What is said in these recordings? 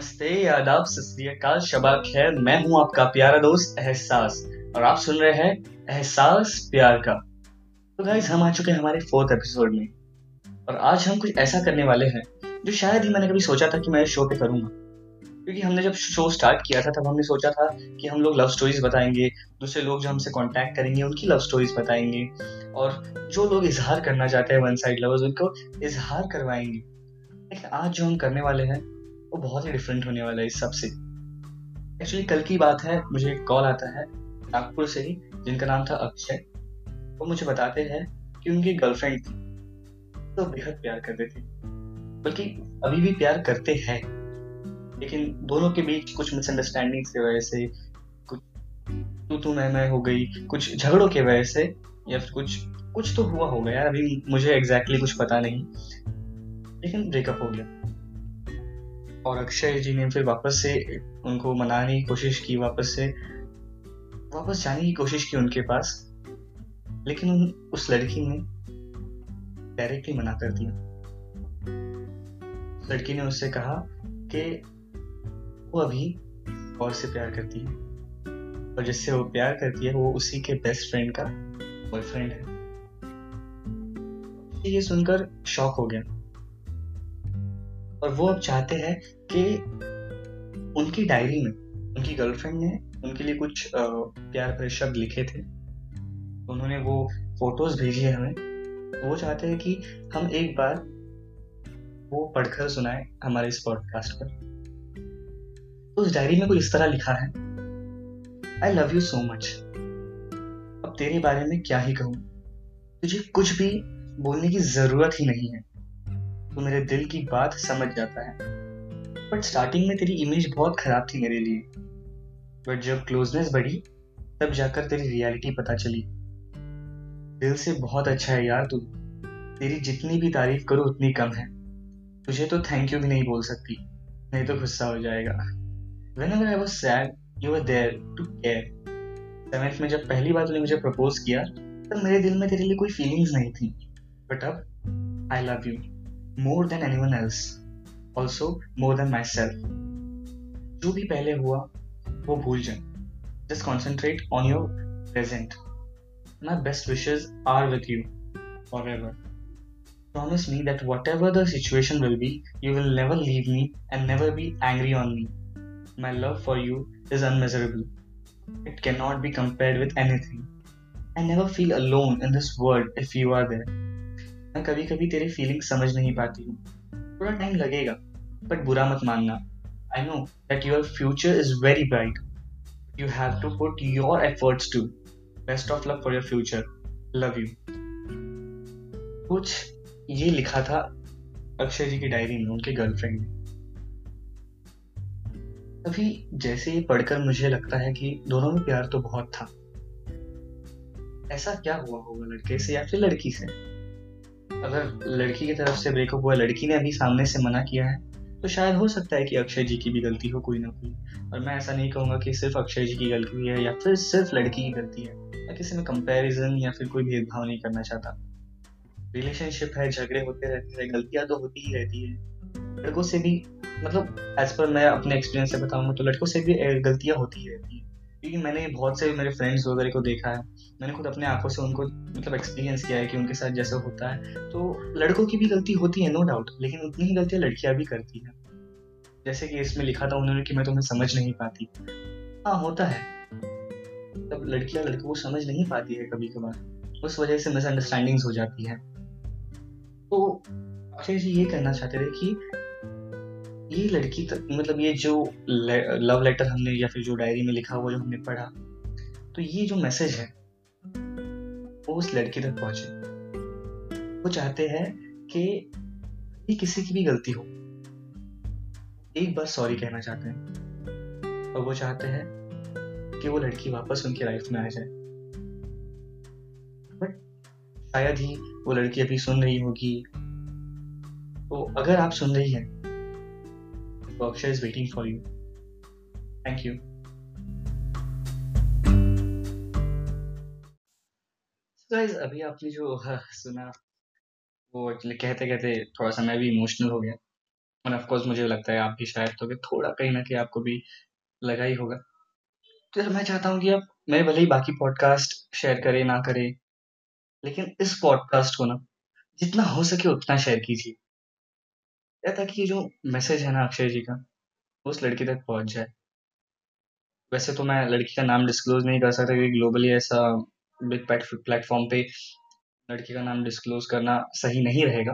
नमस्ते, आदाब, सत श्री अकाल शबा खैर। मैं हूँ आपका प्यारा दोस्त एहसास, और आप सुन रहे हैं एहसास प्यार का। तो गाइस हम आ चुके हैं हमारे फोर्थ एपिसोड में, और आज हम कुछ ऐसा करने वाले हैं, जो शायद ही मैंने कभी सोचा था कि मैं शो पे करूँगा। क्योंकि हमने जब शो स्टार्ट किया था, तब हमने सोचा था कि हम लोग लव स्टोरीज बताएँगे, दूसरे लोग जो हमसे कांटेक्ट करेंगे, उनकी लव स्टोरीज बताएँगे, और जो लोग इजहार करना चाहते हैं वन साइड लवर्स उनको इजहार करवाएँगे। लेकिन आज जो हम करने वाले हैं वो बहुत ही डिफरेंट होने वाला है इस सबसे एक्चुअली कल की बात है, मुझे एक कॉल आता है नागपुर से ही, जिनका नाम था अक्षय। वो मुझे बताते हैं कि उनकी गर्लफ्रेंड थी। तो बेहद प्यार करते थे। बल्कि अभी भी प्यार करते हैं। लेकिन दोनों के बीच कुछ मिसअंडरस्टैंडिंग की वजह से, कुछ तू तू मैं मैं हो गई, कुछ झगड़ों की वजह से, या फिर कुछ कुछ तो हुआ होगा यार, अभी मुझे एग्जैक्टली exactly कुछ पता नहीं। लेकिन ब्रेकअप हो गया। और अक्षय जी ने फिर वापस से उनको मनाने की कोशिश की, वापस से, वापस जाने की कोशिश की उनके पास, लेकिन उस लड़की ने डायरेक्टली मना कर दिया। लड़की ने उससे कहा कि वो अभी और से प्यार करती है और जिससे वो प्यार करती है, वो उसी के बेस्ट फ्रेंड का बॉयफ्रेंड है। ये सुनकर शॉक हो गया। और वो अब चाहते हैं कि उनकी डायरी में, उनकी गर्लफ्रेंड ने उनके लिए कुछ प्यार भरे शब्द लिखे थे। उन्होंने वो फ़ोटोज़ भेजी है हमें। वो चाहते हैं कि हम एक बार वो पढ़कर सुनाए हमारे इस पॉडकास्ट पर। तो उस डायरी में कुछ इस तरह लिखा है I love you so much अब तेरे बारे में क्या ही कहूँ? तुझे कुछ भी बोलने की ज़रूरत ही नहीं है। तो मेरे दिल की बात समझ जाता है। बट स्टार्टिंग में तेरी इमेज बहुत खराब थी मेरे लिए। बट जब क्लोजनेस बढ़ी, तब जाकर तेरी रियलिटी पता चली। दिल से बहुत अच्छा है यार तू। तेरी जितनी भी तारीफ़ करो, उतनी कम है। तुझे तो थैंक यू भी नहीं बोल सकती। नहीं तो गुस्सा हो जाएगा। Whenever I was sad you are there to care seventh में जब पहली बार तूने मुझे प्रपोज किया, तब मेरे दिल में तेरे लिए कोई फीलिंग्स नहीं थी। बट अब I love you More than anyone else also more than myself जो भी पहले हुआ वो भूल जाए just concentrate on your present my best wishes are with you forever promise me that whatever the situation will be, you will never leave me and never be angry on me. My love for you is unmeasurable. It cannot be compared with anything. I never feel alone in this world if you are there. मैं कभी कभी तेरी feeling समझ नहीं पाती हूँ। थोड़ा time लगेगा बट बुरा मत मानना। I know that your future is very bright you have to put your efforts to best of luck for your future love you कुछ ये लिखा था अक्षय जी की डायरी में, उनके गर्लफ्रेंड ने। अभी जैसे ही पढ़कर मुझे लगता है कि दोनों में प्यार तो बहुत था। ऐसा क्या हुआ होगा, लड़के से या फिर लड़की से? अगर लड़की की तरफ़ से ब्रेकअप हुआ, लड़की ने अभी सामने से मना किया है तो शायद हो सकता है कि अक्षय जी की भी गलती हो कोई ना कोई। और मैं ऐसा नहीं कहूँगा कि सिर्फ़ अक्षय जी की गलती है या फिर सिर्फ़ लड़की की गलती है। मैं किसी में कंपैरिजन या फिर कोई भेदभाव नहीं करना चाहता। रिलेशनशिप है, झगड़े होते रहते हैं, गलतियाँ तो होती ही रहती है। लड़कों से भी मतलब एज पर मैं अपने एक्सपीरियंस से बताऊँगा तो लड़कों से भी गलतियाँ होती ही रहती है। क्योंकि मैंने बहुत से मेरे फ्रेंड्स वगैरह को देखा है। मैंने खुद अपने आँखों से उनको मतलब एक्सपीरियंस किया है कि उनके साथ जैसा होता है। तो लड़कों की भी गलती होती है नो डाउट लेकिन उतनी ही गलतियाँ लड़कियाँ भी करती हैं। जैसे कि इसमें लिखा था उन्होंने कि मैं तुम्हें समझ नहीं पाती। हाँ होता है। तब लड़कियाँ लड़कों को समझ नहीं पाती है कभी कभार उस वजह से मिसअंडरस्टैंडिंग्स हो जाती है। तो अक्षय जी ये कहना चाहते थे कि ये लड़की तक मतलब ये जो लव लेटर हमने या फिर जो डायरी में लिखा हुआ जो हमने पढ़ा तो ये जो मैसेज है, वो उस लड़की तक पहुँचे। वो चाहते हैं कि ये किसी की भी गलती हो। एक बार सॉरी कहना चाहते हैं। और वो चाहते हैं कि वो लड़की वापस उनकी लाइफ में आ जाए। बट शायद ही वो लड़की अभी सुन रही होगी। तो अगर आप सुन रही हैं Berkshire is waiting for you. Thank you. Guys अभी आपने जो, सुना, वो एक्चुअली कहते कहते थोड़ा सा मैं भी इमोशनल हो गया और ऑफकोर्स मुझे लगता है आप भी शायद तो थोड़ा कहीं ना कहीं आपको भी लगा ही होगा तो मैं चाहता हूँ कि आप, मैं भले ही बाकी पॉडकास्ट शेयर करे, ना करे, लेकिन इस पॉडकास्ट को ना, जितना हो सके उतना शेयर कीजिए या ताकि ये जो मैसेज है ना अक्षय जी का, उस लड़की तक पहुँच जाए। वैसे तो मैं लड़की का नाम डिस्क्लोज नहीं कर सकता क्योंकि ग्लोबली ऐसा बिग प्लेटफॉर्म पे लड़की का नाम डिस्क्लोज करना सही नहीं रहेगा।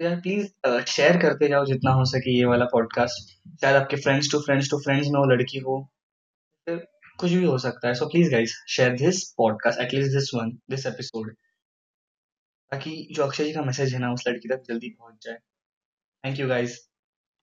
तो यार प्लीज़ शेयर करते जाओ जितना हो सके ये वाला पॉडकास्ट शायद आपके friends to friends to friends में वो लड़की हो, कुछ भी हो सकता है। So please guys share this podcast at least this one this episode ताकि जो अक्षय जी का मैसेज है ना, उस लड़की तक जल्दी पहुँच जाए। Thank you guys